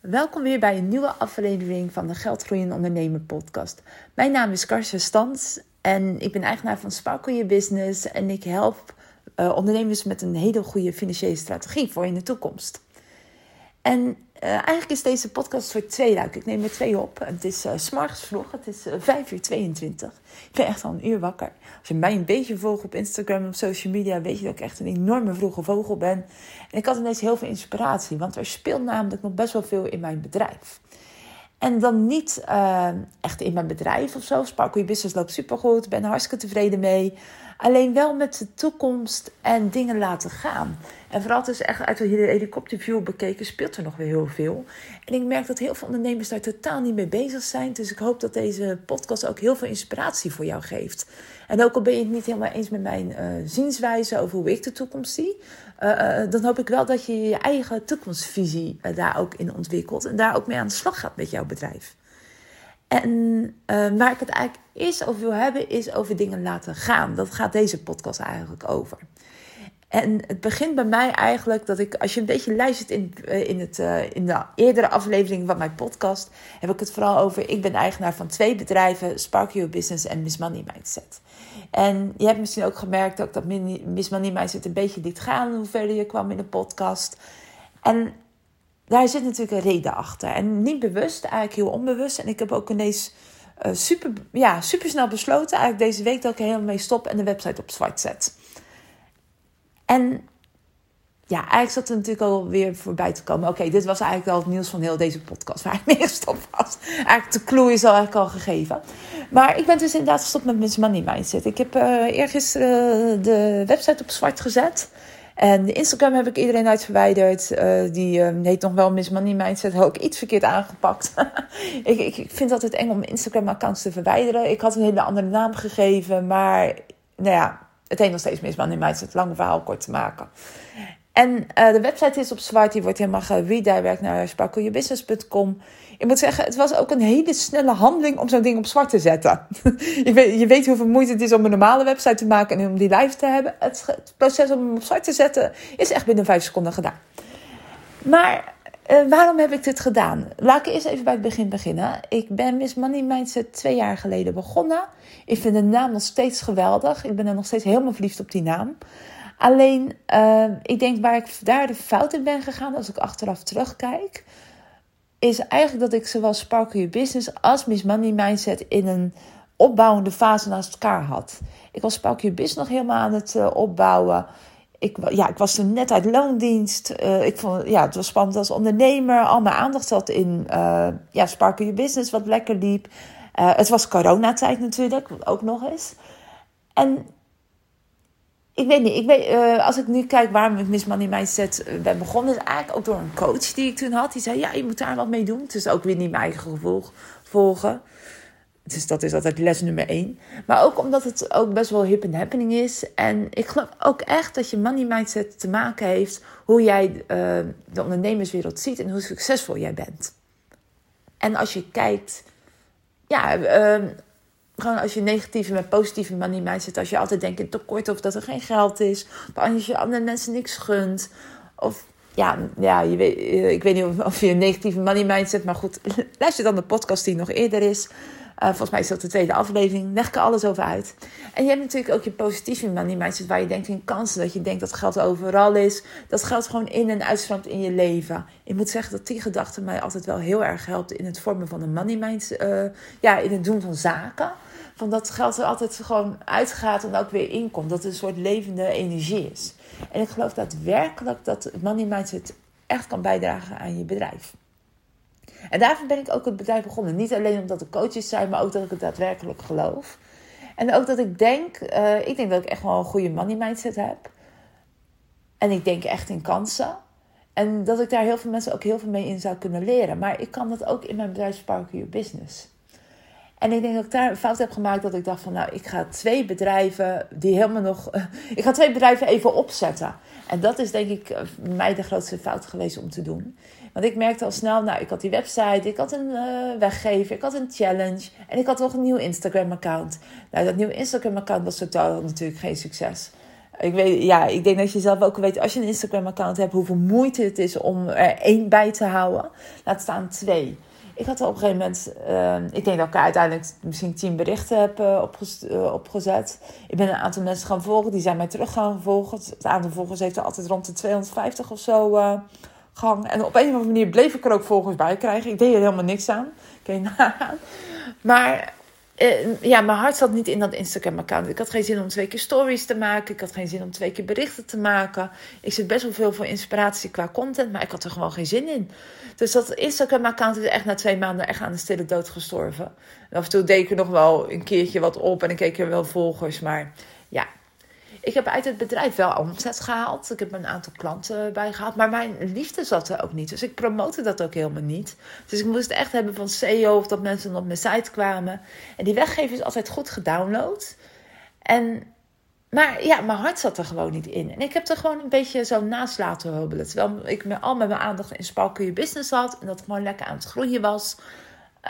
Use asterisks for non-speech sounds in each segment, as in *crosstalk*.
Welkom weer bij een nieuwe aflevering van de Geldgroeiende Ondernemer podcast. Mijn naam is Karsja Stans en ik ben eigenaar van Sparkle Your Business en ik help uh, ondernemers met een hele goede financiële strategie voor in de toekomst. En uh, eigenlijk is deze podcast voor twee luik. Ik neem er twee op. Het is uh, s'morgens vroeg. Het is uh, 5 uur 22. Ik ben echt al een uur wakker. Als je mij een beetje volgt op Instagram en social media... weet je dat ik echt een enorme vroege vogel ben. En ik had ineens heel veel inspiratie. Want er speelt namelijk nog best wel veel in mijn bedrijf. En dan niet echt in mijn bedrijf of zo. Sparkle Business loopt supergoed. Ik ben er hartstikke tevreden mee. Alleen wel met de toekomst en dingen laten gaan. En vooral dus echt uit de helikopterview bekeken speelt er nog weer heel veel. En ik merk dat heel veel ondernemers daar totaal niet mee bezig zijn. Dus ik hoop dat deze podcast ook heel veel inspiratie voor jou geeft. En ook al ben je het niet helemaal eens met mijn uh, zienswijze over hoe ik de toekomst zie. Uh, uh, dan hoop ik wel dat je je eigen toekomstvisie daar ook in ontwikkelt. En daar ook mee aan de slag gaat met jouw bedrijf. En uh, waar ik het eigenlijk eerst over wil hebben, is over dingen laten gaan. Dat gaat deze podcast eigenlijk over. En het begint bij mij eigenlijk dat ik, als je een beetje luistert in, in, het, uh, in de eerdere aflevering van mijn podcast, heb ik het vooral over. Ik ben eigenaar van twee bedrijven, Spark Your Business en Miss Money Mindset. En je hebt misschien ook gemerkt dat dat Miss Money Mindset een beetje liet gaan, hoe verder je kwam in de podcast. En daar zit natuurlijk een reden achter. En niet bewust, eigenlijk heel onbewust. En ik heb ook ineens uh, super, ja, super snel besloten, eigenlijk deze week, dat ik helemaal mee stop en de website op zwart zet. En ja, eigenlijk zat er natuurlijk alweer voorbij te komen. Oké, dit was eigenlijk al het nieuws van heel deze podcast, waar ik mee gestopt was. Eigenlijk de clue is al eigenlijk al gegeven. Maar ik ben dus inderdaad gestopt met Miss Money Mindset. Ik heb uh, eergisteren uh, de website op zwart gezet. En de Instagram heb ik iedereen uit verwijderd. Uh, die uh, heet nog wel Miss Money Mindset. Heb ik iets verkeerd aangepakt. ik, *laughs* ik, ik vind het eng om Instagram-accounts te verwijderen. Ik had een hele andere naam gegeven. Maar nou ja, het heet nog steeds Miss Money Mindset. Lang verhaal kort te maken. En uh, de website is op zwart. Die wordt helemaal geredirect naar sparkleyourbusiness.com. Ik moet zeggen, het was ook een hele snelle handeling om zo'n ding op zwart te zetten. *laughs* je, weet, je weet hoeveel moeite het is om een normale website te maken en om die live te hebben. Het, proces om hem op zwart te zetten is echt binnen vijf seconden gedaan. Maar uh, waarom heb ik dit gedaan? Laat ik eerst even bij het begin beginnen. Ik ben Miss Money Mindset twee jaar geleden begonnen. Ik vind de naam nog steeds geweldig. Ik ben er nog steeds helemaal verliefd op die naam. Alleen, uh, ik denk waar ik daar de fout in ben gegaan, als ik achteraf terugkijk, is eigenlijk dat ik zowel Sparkle Your Business als Miss Money Mindset in een opbouwende fase naast elkaar had. Ik was Sparkle Your Business nog helemaal aan het uh, opbouwen. Ik, ja, ik was er net uit loondienst. Uh, ik vond, ja, het was spannend als ondernemer. Al mijn aandacht zat in uh, ja, Sparkle Your Business, wat lekker liep. het was coronatijd natuurlijk, ook nog eens. En ik weet niet, ik weet, uh, als ik nu kijk waarom ik Miss Money Mindset ben begonnen, is eigenlijk ook door een coach die ik toen had. Die zei, ja, je moet daar wat mee doen. Het is ook weer niet mijn eigen gevoel volgen. Dus dat is altijd les nummer één. Maar ook omdat het ook best wel hip en happening is. En ik geloof ook echt dat je money mindset te maken heeft hoe jij uh, de ondernemerswereld ziet en hoe succesvol jij bent. En als je kijkt, ja, gewoon als je negatieve met positieve money mindset, als je altijd denkt in tekort of dat er geen geld is, of als je andere mensen niks gunt, of ja, ja je weet, ik weet niet of je een negatieve money mindset, maar goed, *laughs* luister dan de podcast die nog eerder is. Uh, volgens mij is dat de tweede aflevering. Leg ik er alles over uit. En je hebt natuurlijk ook je positieve money mindset, waar je denkt in kansen, dat je denkt dat geld overal is, dat geld gewoon in en uitstroomt in je leven. Ik moet zeggen dat die gedachte mij altijd wel heel erg helpt in het vormen van een money mindset, uh, ja, in het doen van zaken van dat geld er altijd gewoon uitgaat en ook weer inkomt. Dat het een soort levende energie is. En ik geloof daadwerkelijk dat money mindset echt kan bijdragen aan je bedrijf. En daarvoor ben ik ook het bedrijf begonnen. Niet alleen omdat de coaches zijn, maar ook dat ik het daadwerkelijk geloof. En ook dat ik denk, uh, ik denk dat ik echt wel een goede money mindset heb. En ik denk echt in kansen. En dat ik daar heel veel mensen ook heel veel mee in zou kunnen leren. Maar ik kan dat ook in mijn bedrijf Spark Your Business. En ik denk dat ik daar een fout heb gemaakt dat ik dacht van nou, ik ga twee bedrijven die helemaal nog. *laughs* ik ga twee bedrijven even opzetten. En dat is denk ik voor mij de grootste fout geweest om te doen. Want ik merkte al snel, nou, ik had die website, ik had een uh, weggever, ik had een challenge en ik had nog een nieuw Instagram-account. Nou, dat nieuwe Instagram-account was totaal natuurlijk geen succes. Ik, weet, ja, ik denk dat je zelf ook weet, als je een Instagram-account hebt, hoeveel moeite het is om er één bij te houden. Laat staan twee. Ik had op een gegeven moment, uh, ik denk dat ik uiteindelijk misschien tien berichten heb uh, opgezet. Ik ben een aantal mensen gaan volgen, die zijn mij terug gaan volgen. Het aantal volgers heeft er altijd rond de 250 of zo uh, gehangen. En op een of andere manier bleef ik er ook volgers bij krijgen. Ik deed er helemaal niks aan. *laughs* Nagaan. Maar uh, ja, mijn hart zat niet in dat Instagram-account. Ik had geen zin om twee keer stories te maken. Ik had geen zin om twee keer berichten te maken. Ik zit best wel veel voor inspiratie qua content, maar ik had er gewoon geen zin in. Dus dat Instagram-account is echt na twee maanden echt aan de stille dood gestorven. En af en toe deed ik er nog wel een keertje wat op en ik keek er wel volgers. Maar ja, ik heb uit het bedrijf wel omzet gehaald. Ik heb een aantal klanten gehad. Maar mijn liefde zat er ook niet. Dus ik promote dat ook helemaal niet. Dus ik moest echt hebben van SEO of dat mensen op mijn site kwamen. En die weggeven is altijd goed gedownload. En, maar ja, mijn hart zat er gewoon niet in. En ik heb er gewoon een beetje zo naast laten hobbelen. Terwijl ik me al met mijn aandacht in Je Business had. En dat gewoon lekker aan het groeien was.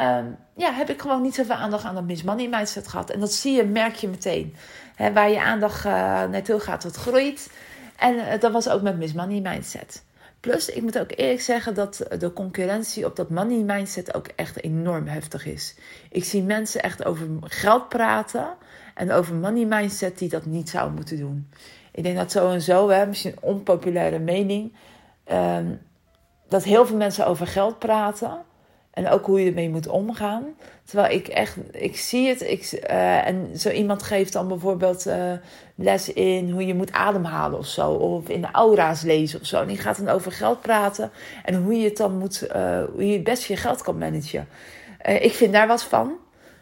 Um, ja, heb ik gewoon niet zoveel aandacht aan dat Miss Money mindset gehad. En dat zie je, merk je meteen waar je aandacht uh, naartoe gaat, dat groeit. En uh, dat was ook met Miss Money Mindset. Plus, ik moet ook eerlijk zeggen dat de concurrentie op dat money mindset ook echt enorm heftig is. Ik zie mensen echt over geld praten en over money mindset die dat niet zouden moeten doen. Ik denk dat zo en zo, hè, misschien een onpopulaire mening, um, dat heel veel mensen over geld praten. En ook hoe je ermee moet omgaan. Terwijl ik echt, ik zie het. Ik, uh, en zo iemand geeft dan bijvoorbeeld uh, les in hoe je moet ademhalen of zo. Of in de aura's lezen of zo. En die gaat dan over geld praten. En hoe je het dan moet, uh, hoe je het best je geld kan managen. ik vind daar wat van.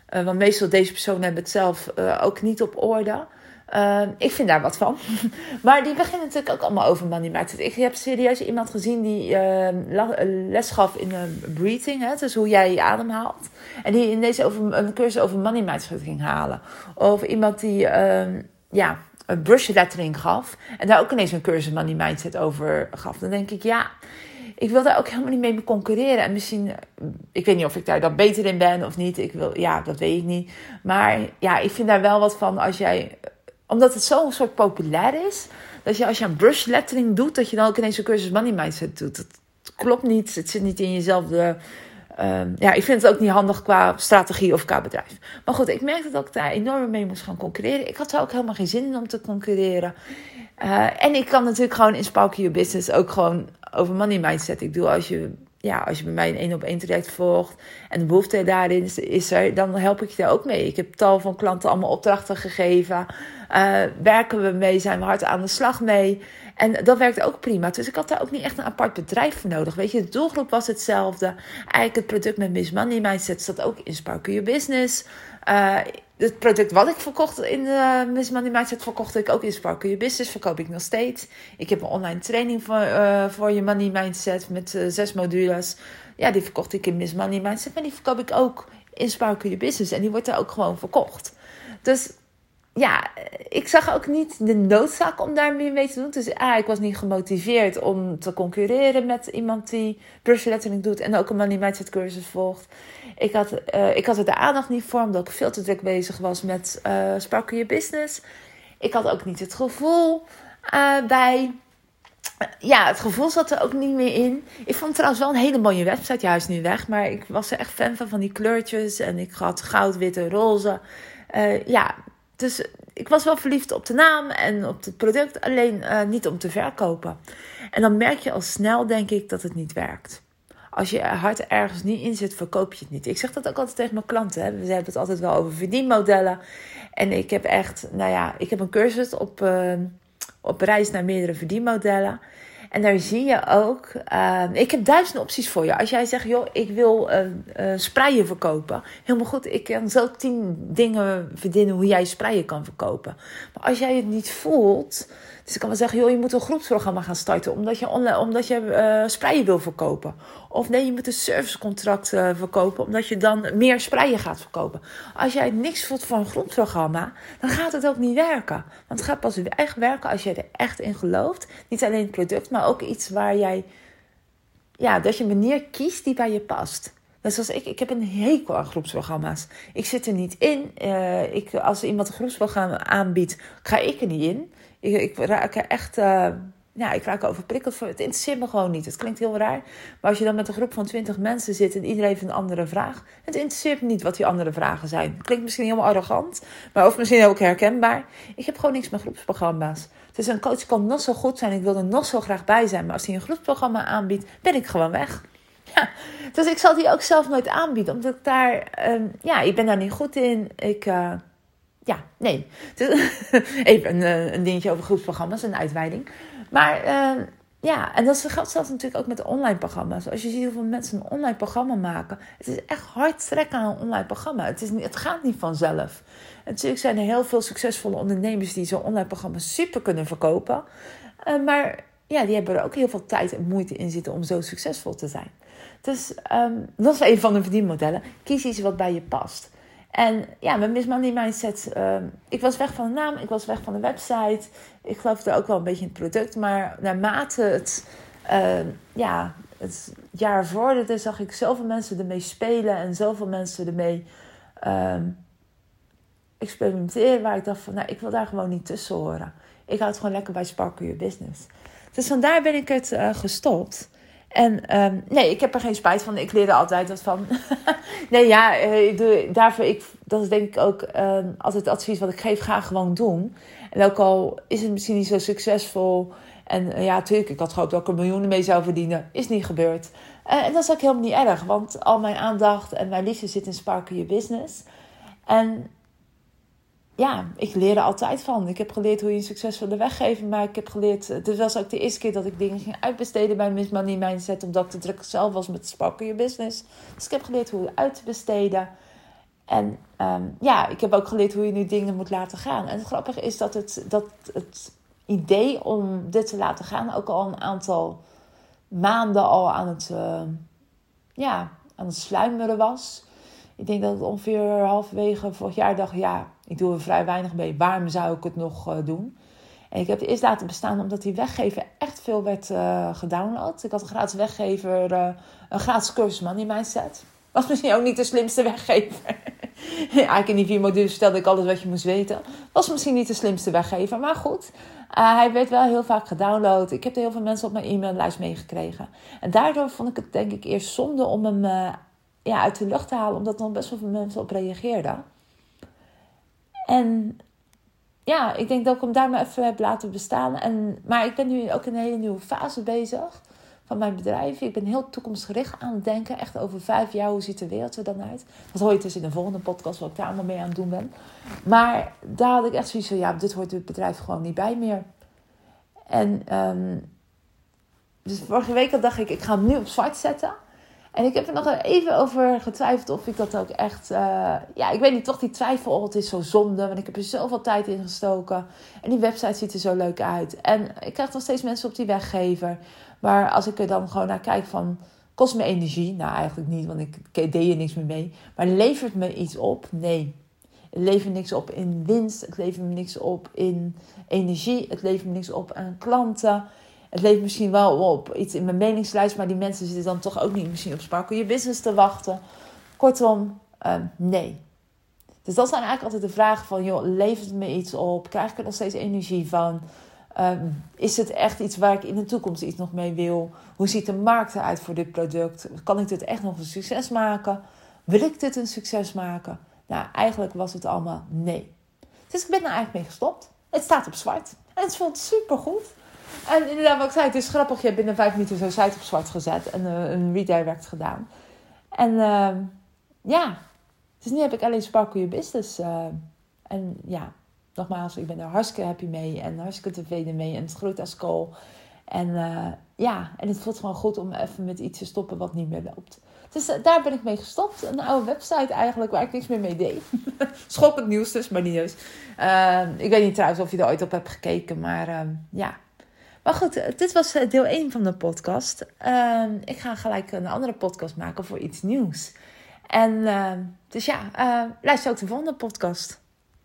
want meestal deze personen hebben het zelf ook niet op orde. Uh, ik vind daar wat van. *laughs* maar die beginnen natuurlijk ook allemaal over money mindset. Ik heb serieus iemand gezien die uh, les gaf in uh, breathing. Hè, dus hoe jij je adem haalt. En die in deze over, een cursus over money mindset ging halen. Of iemand die ehm, ja, een brush lettering gaf. En daar ook ineens een cursus money mindset over gaf. Dan denk ik, ja, ik wil daar ook helemaal niet mee concurreren. En misschien, ik weet niet of ik daar dan beter in ben of niet. Ik wil, ja, dat weet ik niet. Maar ja, ik vind daar wel wat van als jij omdat het zo'n soort populair is. Dat je als je een brush lettering doet, dat je dan ook ineens een cursus money mindset doet. Dat klopt niet. Het zit niet in jezelf. De, ehm, ja, ik vind het ook niet handig qua strategie of qua bedrijf. Maar goed, ik merkte dat ik daar enorm mee moest gaan concurreren. Ik had er ook helemaal geen zin in om te concurreren. Uh, en ik kan natuurlijk gewoon in Spark Your Business ook gewoon over money mindset. Ik doe als je ja, als je bij mij een één op één traject volgt en de behoefte daarin is, er, dan help ik je daar ook mee. Ik heb tal van klanten allemaal opdrachten gegeven. Uh, werken we mee, zijn we hard aan de slag mee. En dat werkt ook prima. Dus ik had daar ook niet echt een apart bedrijf voor nodig. Weet je, de doelgroep was hetzelfde. Eigenlijk het product met Miss Money Mindset zat ook in Spark Your Business. Uh, het product wat ik verkocht in de Miss Money Mindset verkocht ik ook in Spark Your Business. Verkoop ik nog steeds. Ik heb een online training voor, uh, voor je Money Mindset met uh, zes modules. Ja, die verkocht ik in Miss Money Mindset. Maar die verkoop ik ook in Spark Your Business. En die wordt er ook gewoon verkocht. Dus ja, ik zag ook niet de noodzaak om daar meer mee te doen. Dus ah, ik was niet gemotiveerd om te concurreren met iemand die brush lettering doet en ook een money mindset cursus volgt. Ik had, uh, ik had er de aandacht niet voor, omdat ik veel te druk bezig was met uh, Je Business. Ik had ook niet het gevoel uh, bij. Ja, het gevoel zat er ook niet meer in. Ik vond trouwens wel een hele mooie website. Ja, is nu weg. Maar ik was er echt fan van, van die kleurtjes. En ik had goud, wit en roze. ja, dus ik was wel verliefd op de naam en op het product, alleen uh, niet om te verkopen. En dan merk je al snel, denk ik, dat het niet werkt. Als je hart ergens niet in zit, verkoop je het niet. Ik zeg dat ook altijd tegen mijn klanten. Hè. We hebben het altijd wel over verdienmodellen. En ik heb echt, nou ja, ik heb een cursus op, uh, op reis naar meerdere verdienmodellen. En daar zie je ook, uh, ik heb duizend opties voor je. Als jij zegt, joh, ik wil uh, uh, sprayen verkopen. Helemaal goed, ik kan zo tien dingen verdienen hoe jij sprayen kan verkopen. Maar als jij het niet voelt, dus ik kan wel zeggen, joh, je moet een groepsprogramma gaan starten omdat je, online, omdat je uh, spreien wil verkopen. Of nee, je moet een servicecontract uh, verkopen omdat je dan meer spreien gaat verkopen. Als jij niks voelt voor een groepsprogramma, dan gaat het ook niet werken. Want het gaat pas echt werken als je er echt in gelooft. Niet alleen het product, maar ook iets waar jij, ja, dat je een manier kiest die bij je past. Net zoals ik, ik heb een hekel aan groepsprogramma's. Ik zit er niet in. Uh, ik, als iemand een groepsprogramma aanbiedt, ga ik er niet in. Ik, ik raak er echt uh, ja, ik raak overprikkeld voor. Het interesseert me gewoon niet. Het klinkt heel raar. Maar als je dan met een groep van twintig mensen zit en iedereen heeft een andere vraag. Het interesseert me niet wat die andere vragen zijn. Het klinkt misschien helemaal arrogant, maar of misschien ook herkenbaar. Ik heb gewoon niks met groepsprogramma's. Dus een coach kan nog zo goed zijn. Ik wil er nog zo graag bij zijn. Maar als hij een groepsprogramma aanbiedt, ben ik gewoon weg. *laughs* Ja, dus ik zal die ook zelf nooit aanbieden. Omdat ik daar, um, ja, ik ben daar niet goed in. Ik, uh, ja, nee. *laughs* Even een, eh, een dingetje over groepsprogramma's, een uitweiding. Maar uh, ja, en dat geldt zelfs natuurlijk ook met de online programma's. Als je ziet hoeveel mensen een online programma maken. Het is echt hard trekken aan een online programma. Het, is het gaat niet vanzelf. En natuurlijk zijn er heel veel succesvolle ondernemers die zo'n online programma super kunnen verkopen. Uh, maar ja, die hebben er ook heel veel tijd en moeite in zitten om zo succesvol te zijn. Dus um, dat is een van de verdienmodellen. Kies iets wat bij je past. En ja, met Miss Money Mindset, uh, ik was weg van de naam, ik was weg van de website. Ik geloofde ook wel een beetje in het product. Maar naarmate het, uh, ja, het jaar vorderde, zag ik zoveel mensen ermee spelen en zoveel mensen ermee uh, experimenteren. Waar ik dacht van, nou, ik wil daar gewoon niet tussen horen. Ik hou het gewoon lekker bij Sparkle Your Business. Dus vandaar ben ik het uh, gestopt. En um, nee, ik heb er geen spijt van. Ik leer er altijd wat van. *laughs* nee, ja, doe, daarvoor, ik, dat is denk ik ook um, altijd het advies wat ik geef. Ga gewoon doen. En ook al is het misschien niet zo succesvol. En uh, ja, natuurlijk, ik had gehoopt dat ik er miljoenen mee zou verdienen. Is niet gebeurd. Uh, en dat is ook helemaal niet erg. Want al mijn aandacht en mijn liefde zit in Sparkle Your Business. En ja, ik leer er altijd van. Ik heb geleerd hoe je een succesvolle weg geeft. Maar ik heb geleerd... Het was ook de eerste keer dat ik dingen ging uitbesteden bij Miss Money Mindset. Omdat ik te druk zelf was met Sparkle Your Business. Dus ik heb geleerd hoe je uit te besteden. En um, ja, ik heb ook geleerd hoe je nu dingen moet laten gaan. En het grappige is dat het, dat het idee om dit te laten gaan... ook al een aantal maanden al aan het, uh, ja, aan het sluimeren was... Ik denk dat het ongeveer halverwege vorig jaar dacht, ja, ik doe er vrij weinig mee. Waarom zou ik het nog uh, doen? En ik heb het eerst laten bestaan omdat die weggever echt veel werd uh, gedownload. Ik had een gratis weggever, uh, een gratis cursus money mindset. Was misschien ook niet de slimste weggever. *laughs* Eigenlijk in die vier modules vertelde ik alles wat je moest weten. Was misschien niet de slimste weggever, maar goed. Hij werd wel heel vaak gedownload. Ik heb er heel veel mensen op mijn e-maillijst meegekregen. En daardoor vond ik het denk ik eerst zonde om hem ja, uit de lucht te halen. Omdat er nog best wel veel mensen op reageerden. En ja, ik denk dat ik hem daar maar even heb laten bestaan. En, maar ik ben nu ook in een hele nieuwe fase bezig van mijn bedrijf. Ik ben heel toekomstgericht aan het denken. Echt over vijf jaar, hoe ziet de wereld er dan uit? Dat hoor je dus in de volgende podcast, wat ik daar allemaal mee aan het doen ben. Maar daar had ik echt zoiets van, ja, dit hoort het bedrijf gewoon niet bij meer. En um, dus vorige week dacht ik, ik ga hem nu op zwart zetten. En ik heb er nog even over getwijfeld of ik dat ook echt. Uh, ja, ik weet niet, toch die twijfel. Oh, het is zo zonde, want ik heb er zoveel tijd in gestoken. En die website ziet er zo leuk uit. En ik krijg nog steeds mensen op die weggever. Maar als ik er dan gewoon naar kijk van. Kost me energie? Nou, eigenlijk niet, want ik deed er niks meer mee. Maar levert me iets op? Nee. Het levert niks op in winst. Het levert me niks op in energie. Het levert me niks op aan klanten. Het levert misschien wel op iets in mijn meningslijst, maar die mensen zitten dan toch ook niet misschien op Sparkle je business te wachten. Kortom, um, nee. Dus dat zijn eigenlijk altijd de vragen van, joh, levert het me iets op? Krijg ik er nog steeds energie van? Um, is het echt iets waar ik in de toekomst iets nog mee wil? Hoe ziet de markt eruit voor dit product? Kan ik dit echt nog een succes maken? Wil ik dit een succes maken? Nou, eigenlijk was het allemaal nee. Dus ik ben er eigenlijk mee gestopt. Het staat op zwart. En het voelt super goed. En inderdaad, wat ik zei, het is grappig. Je hebt binnen vijf minuten zo'n site op zwart gezet en uh, een redirect gedaan. En uh, ja, dus nu heb ik alleen Sparkle Your Business. Uh, en ja, nogmaals, ik ben er hartstikke happy mee en hartstikke tevreden mee. En het groeit als kool. En uh, ja, en het voelt gewoon goed om even met iets te stoppen wat niet meer loopt. Dus daar ben ik mee gestopt. Een oude website eigenlijk waar ik niks meer mee deed. *laughs* Schokkend nieuws dus, maar eens. Uh, ik weet niet trouwens of je er ooit op hebt gekeken, maar ehm, ja. Maar goed, dit was deel 1 van de podcast. Ehm, ik ga gelijk een andere podcast maken voor iets nieuws. En dus ja, luister ook de volgende podcast.